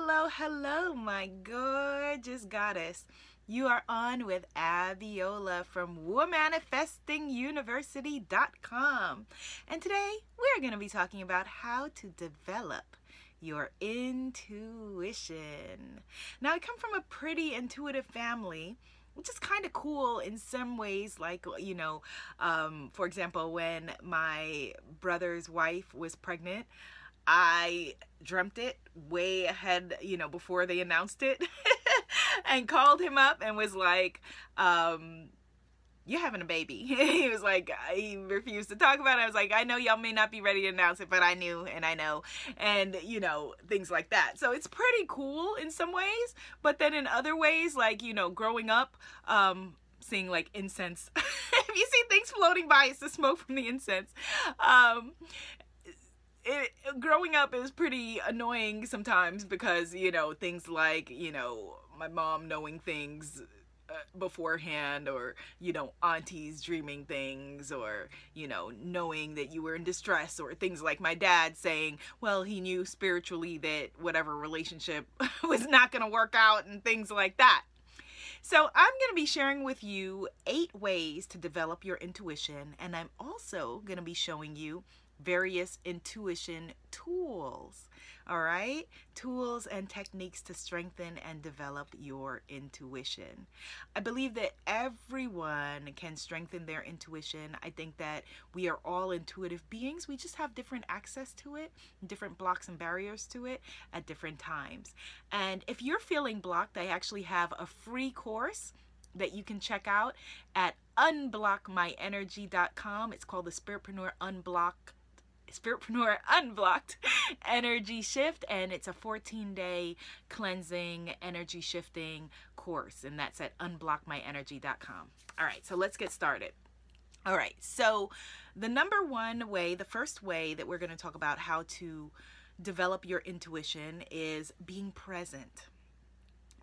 hello, hello, my gorgeous goddess. You are on with Abiola from WomanifestingUniversity.com. And today we're going to be talking about how to develop your intuition. Now, I come from a pretty intuitive family which is kind of cool in some ways like you know um, for example when my brother's wife was pregnant I dreamt it way ahead, you know, before they announced it and called him up and was like, um, you're having a baby. he was like, he refused to talk about it. I was like, I know y'all may not be ready to announce it, but I knew and I know. And, you know, things like that. So it's pretty cool in some ways. But then in other ways, like, you know, growing up, um, seeing like incense. if you see things floating by, it's the smoke from the incense. Um, it, growing up is pretty annoying sometimes because you know things like you know my mom knowing things uh, beforehand or you know aunties dreaming things or you know knowing that you were in distress or things like my dad saying well he knew spiritually that whatever relationship was not going to work out and things like that. So I'm going to be sharing with you eight ways to develop your intuition and I'm also going to be showing you various intuition tools. All right, tools and techniques to strengthen and develop your intuition. I believe that everyone can strengthen their intuition. I think that we are all intuitive beings. We just have different access to it, different blocks and barriers to it at different times. And if you're feeling blocked, I actually have a free course that you can check out at unblockmyenergy.com. It's called the Spiritpreneur Unblock Spiritpreneur Unblocked Energy Shift, and it's a 14 day cleansing, energy shifting course, and that's at unblockmyenergy.com. All right, so let's get started. All right, so the number one way, the first way that we're going to talk about how to develop your intuition is being present,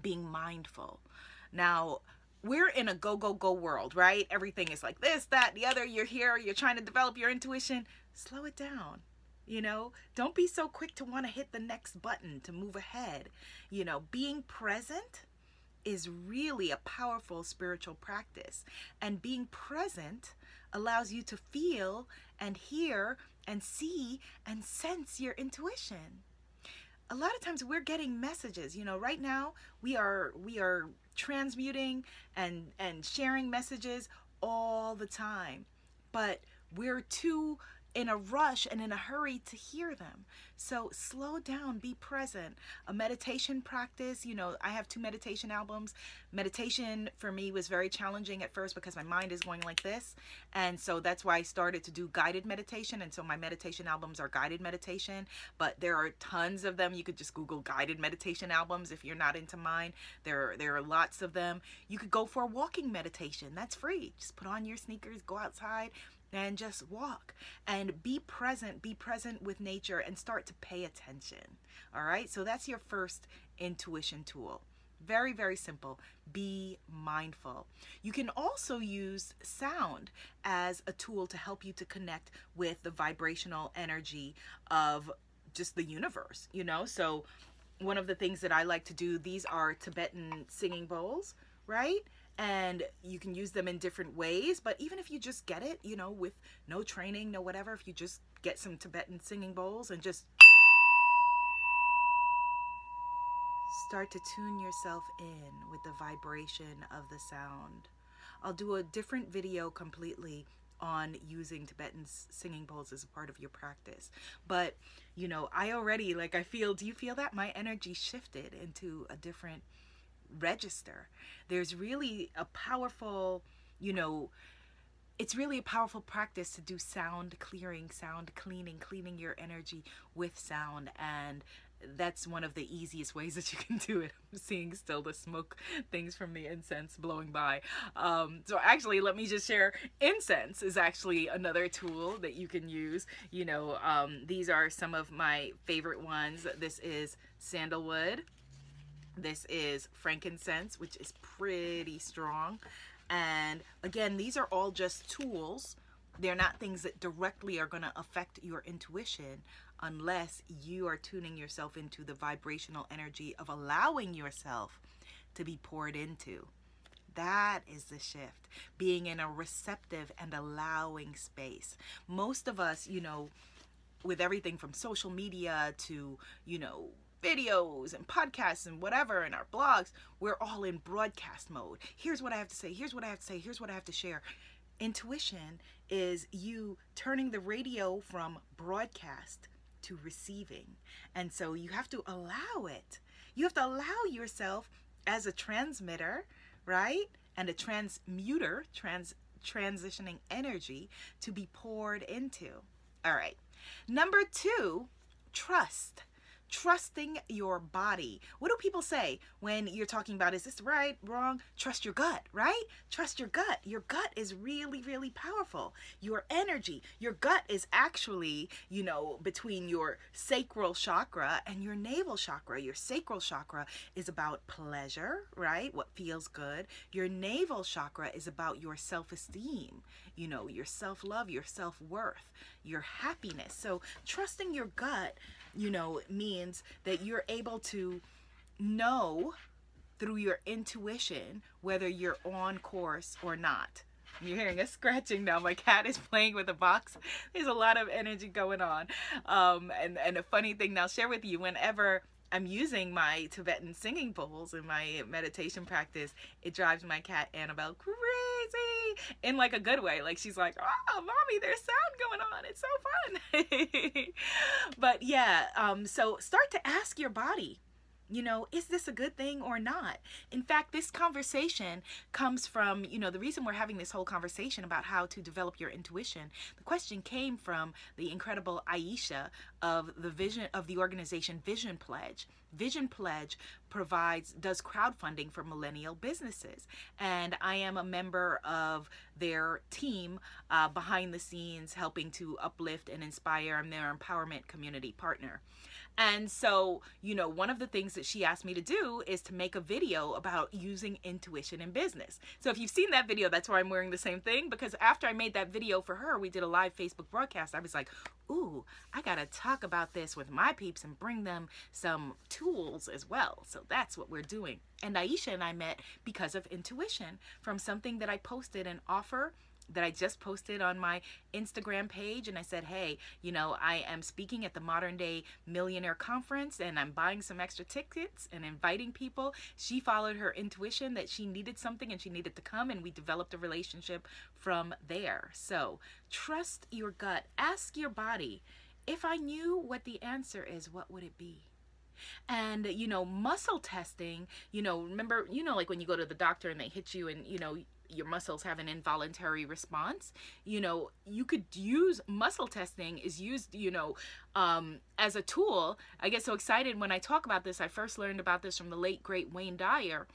being mindful. Now, we're in a go, go, go world, right? Everything is like this, that, the other. You're here, you're trying to develop your intuition slow it down. You know, don't be so quick to want to hit the next button to move ahead. You know, being present is really a powerful spiritual practice. And being present allows you to feel and hear and see and sense your intuition. A lot of times we're getting messages, you know, right now we are we are transmuting and and sharing messages all the time. But we're too in a rush and in a hurry to hear them. So slow down, be present. A meditation practice, you know, I have two meditation albums. Meditation for me was very challenging at first because my mind is going like this. And so that's why I started to do guided meditation. And so my meditation albums are guided meditation, but there are tons of them. You could just Google guided meditation albums if you're not into mine. There, there are lots of them. You could go for a walking meditation. That's free. Just put on your sneakers, go outside, and just walk and be present be present with nature and start to pay attention. All right? So that's your first intuition tool. Very very simple. Be mindful. You can also use sound as a tool to help you to connect with the vibrational energy of just the universe you know? So one of the things that i like to do these are tibetan singing bowls right and you can use them in different ways but even if you just get it you know with no training no whatever if you just get some tibetan singing bowls and just start to tune yourself in with the vibration of the sound i'll do a different video completely on using Tibetan singing bowls as a part of your practice. But, you know, I already, like, I feel, do you feel that? My energy shifted into a different register. There's really a powerful, you know, it's really a powerful practice to do sound clearing, sound cleaning, cleaning your energy with sound. And that's one of the easiest ways that you can do it. I'm seeing still the smoke things from the incense blowing by. Um, so actually, let me just share. Incense is actually another tool that you can use. You know, um, these are some of my favorite ones. This is sandalwood. This is frankincense, which is pretty strong. And again, these are all just tools they're not things that directly are going to affect your intuition unless you are tuning yourself into the vibrational energy of allowing yourself to be poured into. That is the shift. Being in a receptive and allowing space. Most of us, you know, with everything from social media to, you know, videos and podcasts and whatever and our blogs, we're all in broadcast mode. Here's what I have to say. Here's what I have to say. Here's what I have to share. Intuition is you turning the radio from broadcast to receiving. And so you have to allow it. You have to allow yourself as a transmitter, right? And a transmuter, trans transitioning energy to be poured into. All right. Number 2, trust trusting your body. What do people say when you're talking about is this right, wrong? Trust your gut, right? Trust your gut. Your gut is really, really powerful. Your energy, your gut is actually, you know, between your sacral chakra and your navel chakra. Your sacral chakra is about pleasure, right? What feels good. Your navel chakra is about your self esteem, you know, your self love, your self worth, your happiness. So trusting your gut you know, means that you're able to know through your intuition whether you're on course or not. You're hearing a scratching now. My cat is playing with a box. There's a lot of energy going on. Um, and, and a funny thing now, share with you, whenever I'm using my Tibetan singing bowls in my meditation practice, it drives my cat Annabelle crazy in like a good way. Like she's like, "Oh, mommy, there's sound going on. It's so fun." but yeah, um, so start to ask your body you know, is this a good thing or not? In fact, this conversation comes from, you know, the reason we're having this whole conversation about how to develop your intuition. The question came from the incredible Aisha of the vision of the organization Vision Pledge. Vision Pledge provides does crowdfunding for millennial businesses, and I am a member of their team uh, behind the scenes, helping to uplift and inspire. I'm their empowerment community partner. And so, you know, one of the things that she asked me to do is to make a video about using intuition in business. So if you've seen that video, that's why I'm wearing the same thing because after I made that video for her, we did a live Facebook broadcast. I was like, ooh, I got to talk about this with my peeps and bring them some tools as well. So that's what we're doing. And Aisha and I met because of intuition from something that I posted an offer that I just posted on my Instagram page and I said, hey, you know, I am speaking at the Modern Day Millionaire Conference and I'm buying some extra tickets and inviting people. She followed her intuition that she needed something and she needed to come and we developed a relationship from there. So trust your gut. Ask your body, if I knew what the answer is, what would it be? And you know muscle testing you know remember you know like when you go to the doctor and they hit you and you know your muscles have an involuntary response you know you could use muscle testing is used you know um, as a tool. I get so excited when i talk about this. I first learned about this from the late great wayne dyer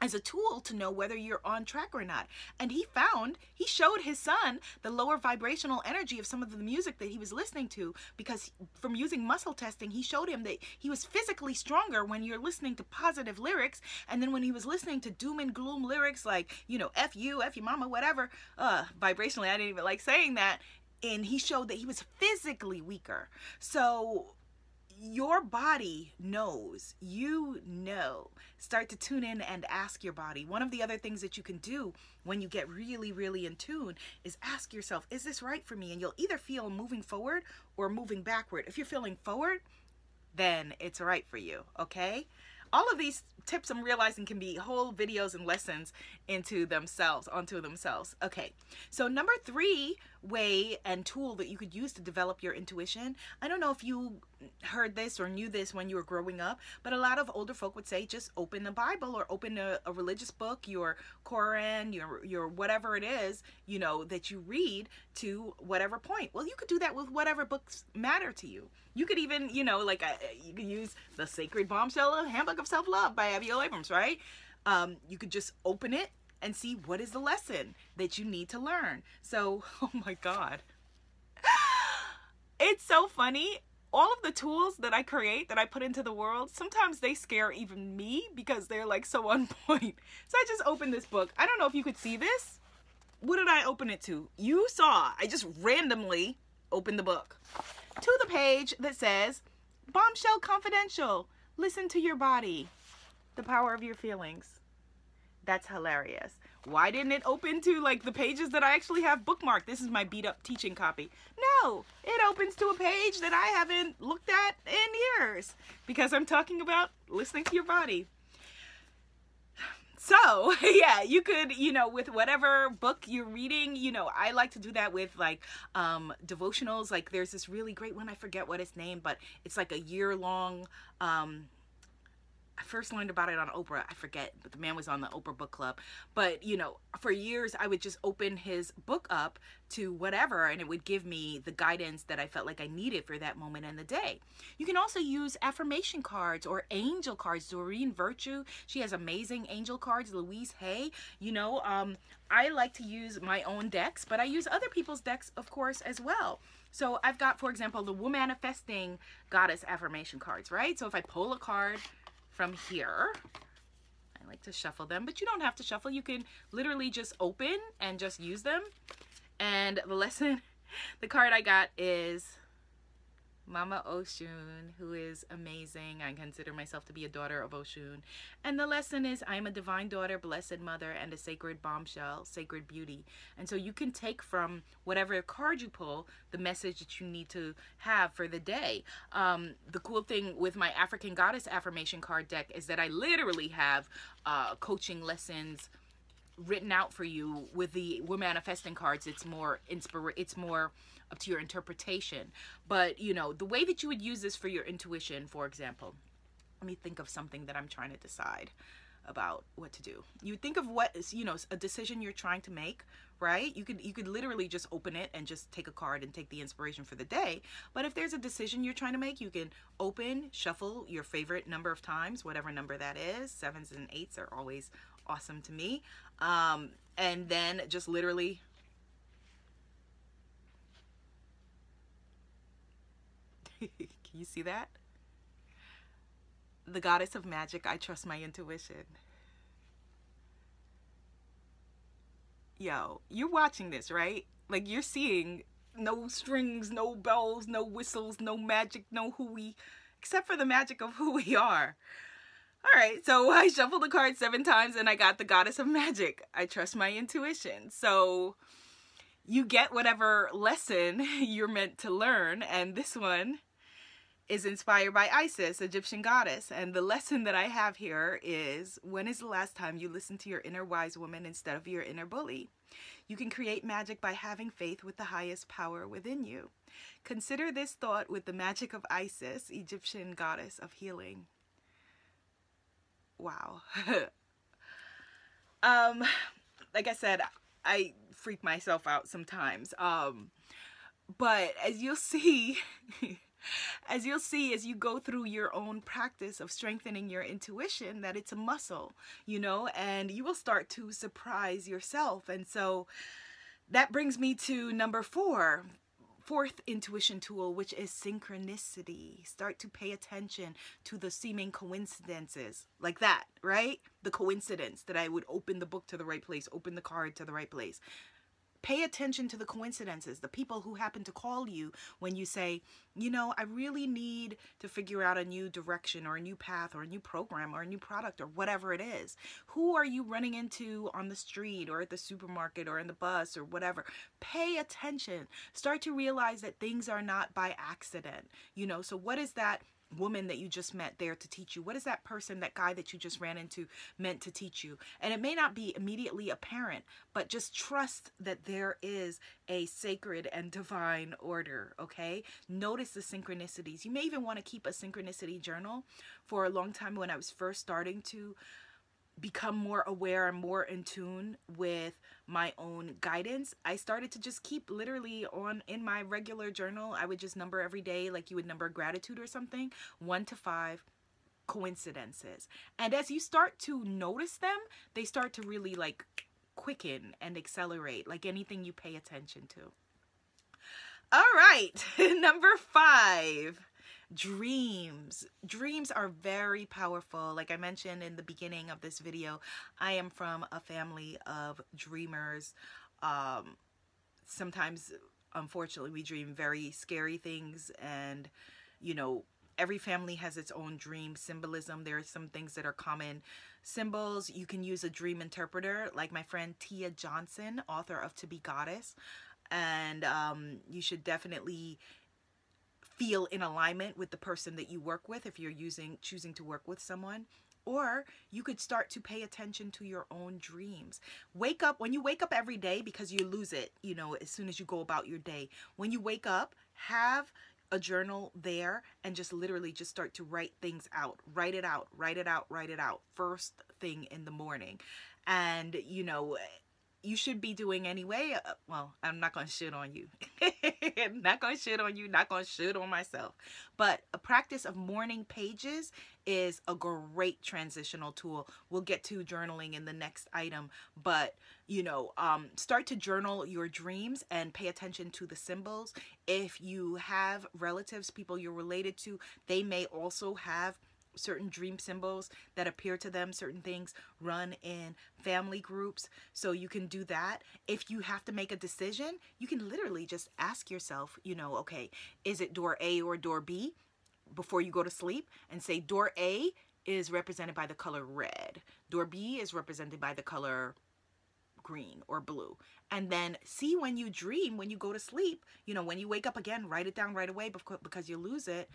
as a tool to know whether you're on track or not. And he found, he showed his son the lower vibrational energy of some of the music that he was listening to because from using muscle testing, he showed him that he was physically stronger when you're listening to positive lyrics. And then when he was listening to doom and gloom lyrics like, you know, F you, F your mama, whatever, uh, vibrationally, I didn't even like saying that. And he showed that he was physically weaker. So your body knows. You know. Start to tune in and ask your body. One of the other things that you can do when you get really, really in tune is ask yourself, is this right for me? And you'll either feel moving forward or moving backward. If you're feeling forward, then it's right for you, okay? all of these tips I'm realizing can be whole videos and lessons into themselves, onto themselves. Okay, so number three way and tool that you could use to develop your intuition. I don't know if you heard this or knew this when you were growing up, but a lot of older folk would say just open the Bible or open a, a religious book, your Koran, your your whatever it is, you know, that you read to whatever point. Well, you could do that with whatever books matter to you. You could even, you know, like uh, you could use the Sacred Bombshell Handbook of Self Love by Abiola Abrams, right? Um, you could just open it and see what is the lesson that you need to learn. So, oh my God. It's so funny. All of the tools that I create, that I put into the world, sometimes they scare even me because they're like so on point. So I just opened this book. I don't know if you could see this. what did I open it to? You saw, I just randomly opened the book to the page that says Bombshell Confidential. Listen to your body. The power of your feelings. That's hilarious. Why didn't it open to like the pages that I actually have bookmarked? This is my beat up teaching copy. No, it opens to a page that I haven't looked at in years because I'm talking about listening to your body. So, yeah, you could, you know, with whatever book you're reading, you know, I like to do that with like um devotionals. Like there's this really great one, I forget what its name, but it's like a year long um I first learned about it on Oprah. I forget, but the man was on the Oprah Book Club. But, you know, for years I would just open his book up to whatever and it would give me the guidance that I felt like I needed for that moment in the day. You can also use affirmation cards or angel cards. Doreen Virtue, she has amazing angel cards. Louise Hay, you know, um, I like to use my own decks, but I use other people's decks, of course, as well. So I've got, for example, the Womanifesting Goddess affirmation cards, right? So if I pull a card, from here. I like to shuffle them, but you don't have to shuffle. You can literally just open and just use them. And the lesson, the card I got is Mama Oshun, who is amazing. I consider myself to be a daughter of Oshun. And the lesson is I'm a divine daughter, blessed mother, and a sacred bombshell, sacred beauty. And so you can take from whatever card you pull the message that you need to have for the day. Um, the cool thing with my African Goddess affirmation card deck is that I literally have uh, coaching lessons written out for you with the Womanifesting cards. It's more inspire. It's more up to your interpretation. But, you know, the way that you would use this for your intuition, for example, let me think of something that I'm trying to decide about what to do. You think of what is, you know, a decision you're trying to make, right? You could you could literally just open it and just take a card and take the inspiration for the day. But if there's a decision you're trying to make, you can open, shuffle your favorite number of times, whatever number that is. Sevens and eights are always awesome to me. Um, and then just literally Can you see that? The goddess of magic, I trust my intuition. Yo, you're watching this, right? Like you're seeing no strings, no bells, no whistles, no magic, no hooey, except for the magic of who we are. All right, so I shuffled the card seven times and I got the goddess of magic. I trust my intuition. So you get whatever lesson you're meant to learn. And this one is inspired by Isis, Egyptian goddess. And the lesson that I have here is when is the last time you listened to your inner wise woman instead of your inner bully? You can create magic by having faith with the highest power within you. Consider this thought with the magic of Isis, Egyptian goddess of healing. Wow. um, like I said, I freak myself out sometimes. Um, but as you'll see, as you'll see as you go through your own practice of strengthening your intuition that it's a muscle you know and you will start to surprise yourself and so that brings me to number four fourth intuition tool, which is synchronicity. Start to pay attention to the seeming coincidences like that, right? The coincidence that I would open the book to the right place, open the card to the right place. Pay attention to the coincidences, the people who happen to call you when you say, you know, I really need to figure out a new direction or a new path or a new program or a new product or whatever it is. Who are you running into on the street or at the supermarket or in the bus or whatever? Pay attention. Start to realize that things are not by accident. You know, so what is that? Woman that you just met there to teach you? What is that person, that guy that you just ran into meant to teach you? And it may not be immediately apparent, but just trust that there is a sacred and divine order, okay? Notice the synchronicities. You may even want to keep a synchronicity journal. For a long time when I was first starting to become more aware and more in tune with my own guidance i started to just keep literally on in my regular journal i would just number every day like you would number gratitude or something one to five coincidences. And as you start to notice them they start to really like quicken and accelerate like anything you pay attention to. All right number five dreams dreams are very powerful like i mentioned in the beginning of this video i am from a family of dreamers Um, sometimes, unfortunately, we dream very scary things, and you know, every family has its own dream symbolism. There are some things that are common symbols. You can use a dream interpreter, like my friend Tia Johnson, author of To Be Goddess. And um, you should definitely feel in alignment with the person that you work with if you're using choosing to work with someone or you could start to pay attention to your own dreams. Wake up when you wake up every day because you lose it you know as soon as you go about your day when you wake up have a journal there and just literally just start to write things out. Write it out write it out write it out first thing in the morning. And you know you should be doing anyway. Uh, well, I'm not going to shit on you. not going to shit on you, not going to shit on myself. But a practice of morning pages is a great transitional tool. We'll get to journaling in the next item, but you know, um, start to journal your dreams and pay attention to the symbols. If you have relatives, people you're related to, they may also have certain dream symbols that appear to them certain things run in family groups. So you can do that. If you have to make a decision you can literally just ask yourself you know okay is it door a or door b before you go to sleep? And say door a is represented by the color red. Door b is represented by the color green or blue. And then see when you dream when you go to sleep you know when you wake up again write it down right away because you lose it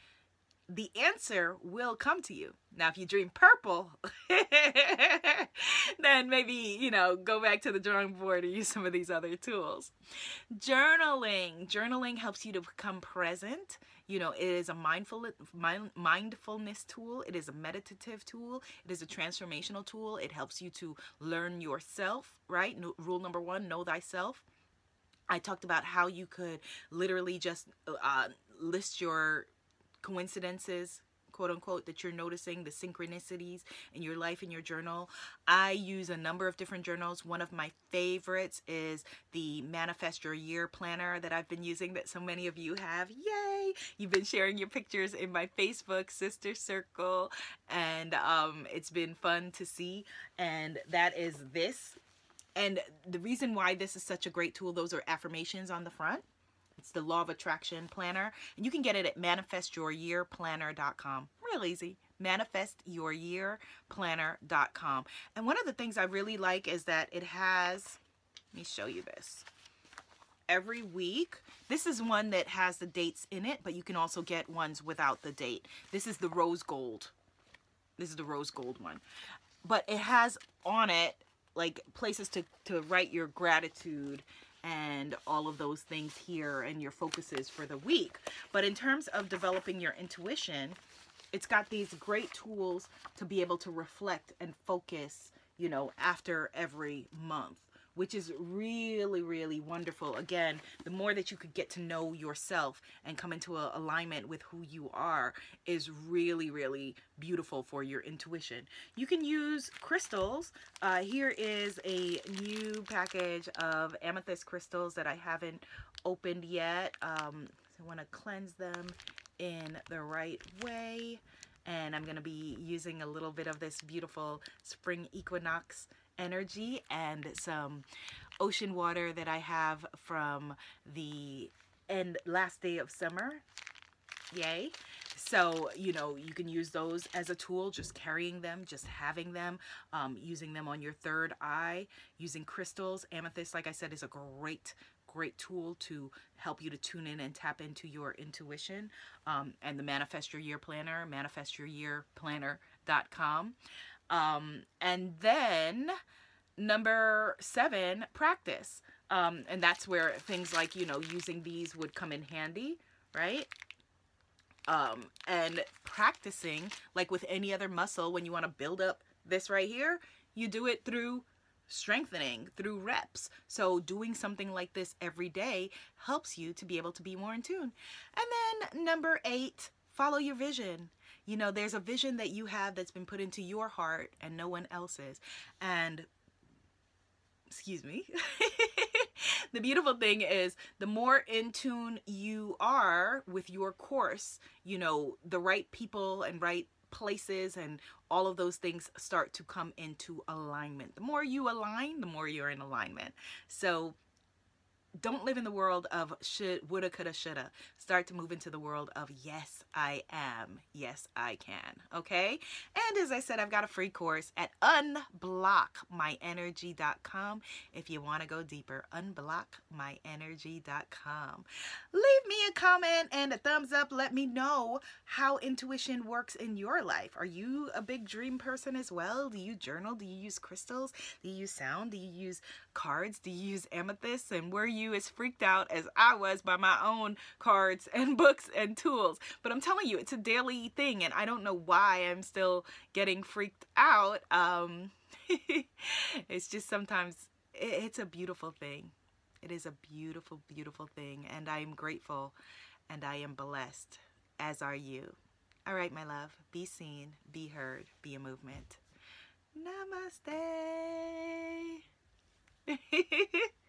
the answer will come to you. Now, if you dream purple, then maybe, you know, go back to the drawing board and use some of these other tools. Journaling. Journaling helps you to become present. You know, it is a mindful mind, mindfulness tool. It is a meditative tool. It is a transformational tool. It helps you to learn yourself, right? No, rule number one, know thyself. I talked about how you could literally just uh, list your coincidences quote unquote that you're noticing the synchronicities in your life in your journal. I use a number of different journals. One of my favorites is the manifest your year planner that i've been using that so many of you have. Yay! You've been sharing your pictures in my facebook sister circle and um, it's been fun to see and that is this. And the reason why this is such a great tool those are affirmations on the front it's the Law of Attraction Planner. And you can get it at manifestyouryearplanner.com. Real easy. Manifestyouryearplanner.com. And one of the things I really like is that it has, let me show you this. Every week, this is one that has the dates in it, but you can also get ones without the date. This is the rose gold. This is the rose gold one. But it has on it like places to, to write your gratitude and all of those things here and your focuses for the week. But in terms of developing your intuition, it's got these great tools to be able to reflect and focus, you know, after every month which is really, really wonderful. Again, the more that you could get to know yourself and come into alignment with who you are is really, really beautiful for your intuition. You can use crystals. Uh, here is a new package of amethyst crystals that I haven't opened yet. Um, so I want to cleanse them in the right way. And I'm going to be using a little bit of this beautiful spring equinox energy and some ocean water that I have from the end last day of summer. Yay. So, you know, you can use those as a tool, just carrying them, just having them, um, using them on your third eye, using crystals. Amethyst, like I said, is a great, great tool to help you to tune in and tap into your intuition. Um, and the Manifest Your Year Planner, manifestyouryearplanner.com. Um, and then number seven, practice. Um, and that's where things like, you know, using these would come in handy, right? Um, and practicing, like with any other muscle, when you want to build up this right here, you do it through strengthening, through reps. So doing something like this every day helps you to be able to be more in tune. And then number eight, follow your vision. You know, there's a vision that you have that's been put into your heart and no one else's. And, excuse me. the beautiful thing is the more in tune you are with your course, you know, the right people and right places and all of those things start to come into alignment. The more you align, the more you're in alignment. So don't live in the world of should, woulda, coulda, shoulda. Start to move into the world of yes, I am. Yes, I can. Okay? And as I said, I've got a free course at unblockmyenergy.com if you want to go deeper. Unblockmyenergy.com. Leave me a comment and a thumbs up. Let me know how intuition works in your life. Are you a big dream person as well? Do you journal? Do you use crystals? Do you use sound? Do you use cards? Do you use amethysts? And were you as freaked out as I was by my own cards and books and tools? But I'm telling you, it's a daily thing, and I don't know why I'm still getting freaked out. Um, it's just sometimes it's a beautiful thing. It is a beautiful, beautiful thing, and I am grateful and I am blessed, as are you. All right, my love, be seen, be heard, be a movement. Namaste.